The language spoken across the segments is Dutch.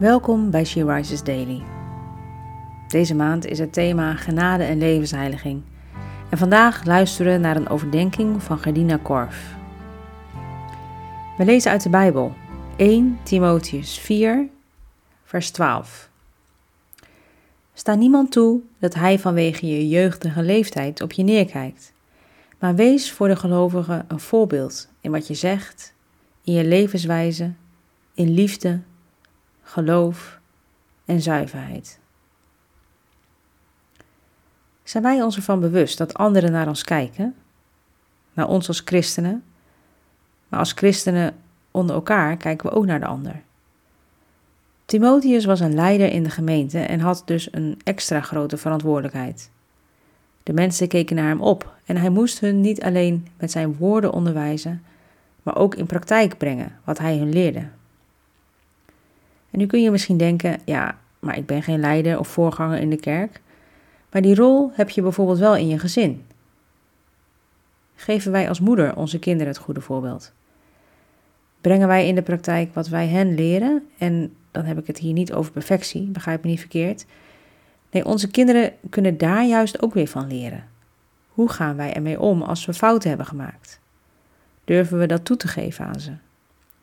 Welkom bij She Rises Daily. Deze maand is het thema genade en levensheiliging. En vandaag luisteren we naar een overdenking van Gardina Korf. We lezen uit de Bijbel 1 Timotheus 4, vers 12. Sta niemand toe dat hij vanwege je jeugdige leeftijd op je neerkijkt, maar wees voor de gelovigen een voorbeeld in wat je zegt, in je levenswijze, in liefde, geloof en zuiverheid. Zijn wij ons ervan bewust dat anderen naar ons kijken? Naar ons als christenen? Maar als christenen onder elkaar kijken we ook naar de ander. Timotheus was een leider in de gemeente en had dus een extra grote verantwoordelijkheid. De mensen keken naar hem op en hij moest hun niet alleen met zijn woorden onderwijzen, maar ook in praktijk brengen wat hij hun leerde. En nu kun je misschien denken, ja, maar ik ben geen leider of voorganger in de kerk. Maar die rol heb je bijvoorbeeld wel in je gezin. Geven wij als moeder onze kinderen het goede voorbeeld? Brengen wij in de praktijk wat wij hen leren? En dan heb ik het hier niet over perfectie, begrijp me niet verkeerd. Nee, onze kinderen kunnen daar juist ook weer van leren. Hoe gaan wij ermee om als we fouten hebben gemaakt? Durven we dat toe te geven aan ze?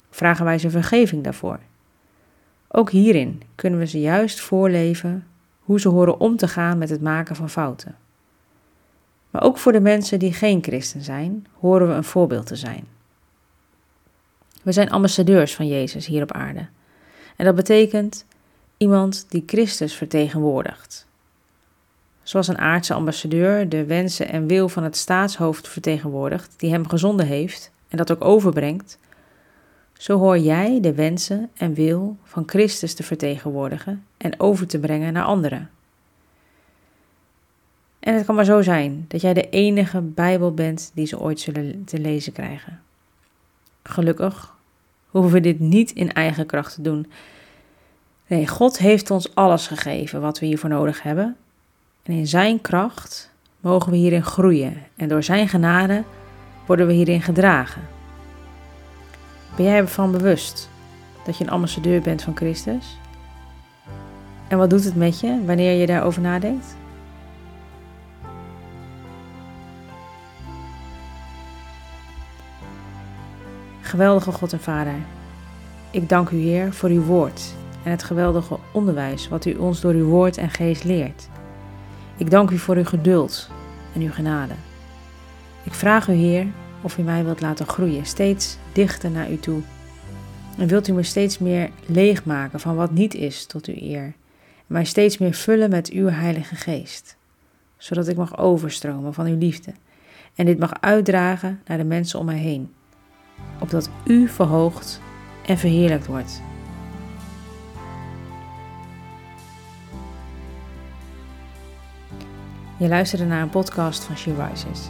Vragen wij ze vergeving daarvoor? Ook hierin kunnen we ze juist voorleven hoe ze horen om te gaan met het maken van fouten. Maar ook voor de mensen die geen christen zijn, horen we een voorbeeld te zijn. We zijn ambassadeurs van Jezus hier op aarde. En dat betekent iemand die Christus vertegenwoordigt. Zoals een aardse ambassadeur de wensen en wil van het staatshoofd vertegenwoordigt, die hem gezonden heeft en dat ook overbrengt, zo hoor jij de wensen en wil van Christus te vertegenwoordigen en over te brengen naar anderen. En het kan maar zo zijn dat jij de enige Bijbel bent die ze ooit zullen te lezen krijgen. Gelukkig hoeven we dit niet in eigen kracht te doen. Nee, God heeft ons alles gegeven wat we hiervoor nodig hebben. En in Zijn kracht mogen we hierin groeien. En door Zijn genade worden we hierin gedragen. Ben jij ervan bewust dat je een ambassadeur bent van Christus? En wat doet het met je wanneer je daarover nadenkt? Geweldige God en Vader, ik dank u Heer voor uw woord en het geweldige onderwijs wat u ons door uw woord en geest leert. Ik dank u voor uw geduld en uw genade. Ik vraag u Heer of u mij wilt laten groeien, steeds dichter naar u toe. En wilt u me steeds meer leegmaken van wat niet is tot uw eer. En mij steeds meer vullen met uw Heilige Geest, zodat ik mag overstromen van uw liefde en dit mag uitdragen naar de mensen om mij heen, opdat u verhoogd en verheerlijkt wordt. Je luisterde naar een podcast van She Rises.